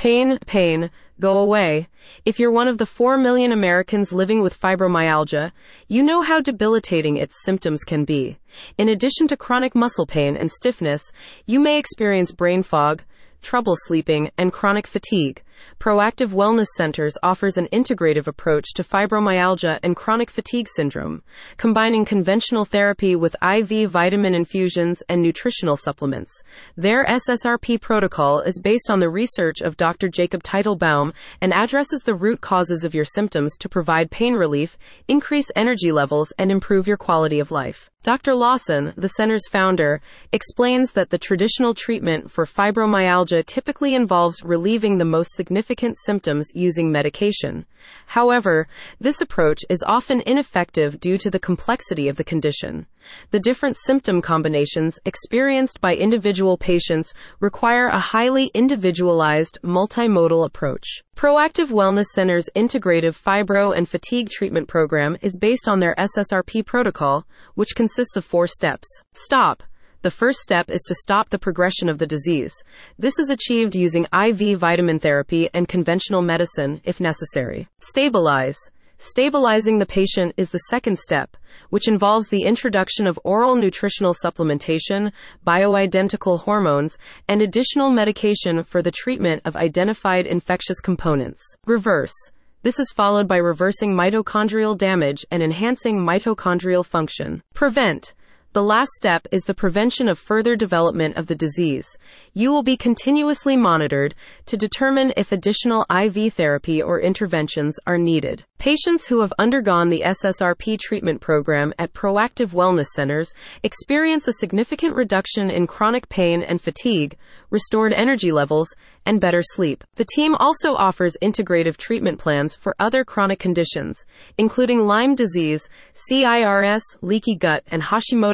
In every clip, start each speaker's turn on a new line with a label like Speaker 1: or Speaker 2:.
Speaker 1: Pain, pain, go away. If you're one of the 4 million Americans living with fibromyalgia, you know how debilitating its symptoms can be. In addition to chronic muscle pain and stiffness, you may experience brain fog, trouble sleeping, and chronic fatigue. Proactive Wellness Centers offers an integrative approach to fibromyalgia and chronic fatigue syndrome, combining conventional therapy with IV vitamin infusions and nutritional supplements. Their SSRP protocol is based on the research of Dr. Jacob Teitelbaum and addresses the root causes of your symptoms to provide pain relief, increase energy levels, and improve your quality of life. Dr. Lawson, the center's founder, explains that the traditional treatment for fibromyalgia typically involves relieving the most significant symptoms using medication. However, this approach is often ineffective due to the complexity of the condition. The different symptom combinations experienced by individual patients require a highly individualized, multimodal approach. Proactive Wellness Center's integrative fibro and fatigue treatment program is based on their SSRP protocol, which consists of four steps. Stop. The first step is to stop the progression of the disease. This is achieved using IV vitamin therapy and conventional medicine if necessary. Stabilize. Stabilizing the patient is the second step, which involves the introduction of oral nutritional supplementation, bioidentical hormones, and additional medication for the treatment of identified infectious components. Reverse. This is followed by reversing mitochondrial damage and enhancing mitochondrial function. Prevent. The last step is the prevention of further development of the disease. You will be continuously monitored to determine if additional IV therapy or interventions are needed. Patients who have undergone the SSRP treatment program at Proactive Wellness Centers experience a significant reduction in chronic pain and fatigue, restored energy levels, and better sleep. The team also offers integrative treatment plans for other chronic conditions, including Lyme disease, CIRS, leaky gut, and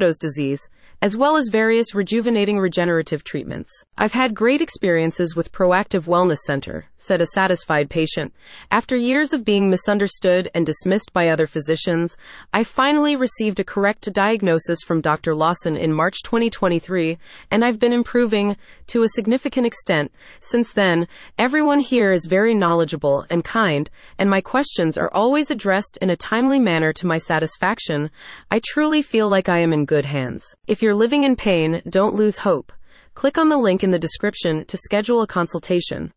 Speaker 1: Hashimoto's disease, as well as various rejuvenating regenerative treatments. I've had great experiences with Proactive Wellness Center, said a satisfied patient. After years of being misunderstood and dismissed by other physicians, I finally received a correct diagnosis from Dr. Lawson in March 2023, and I've been improving to a significant extent. Since then, everyone here is very knowledgeable and kind, and my questions are always addressed in a timely manner to my satisfaction. I truly feel like I am in good hands. If you're living in pain, don't lose hope. Click on the link in the description to schedule a consultation.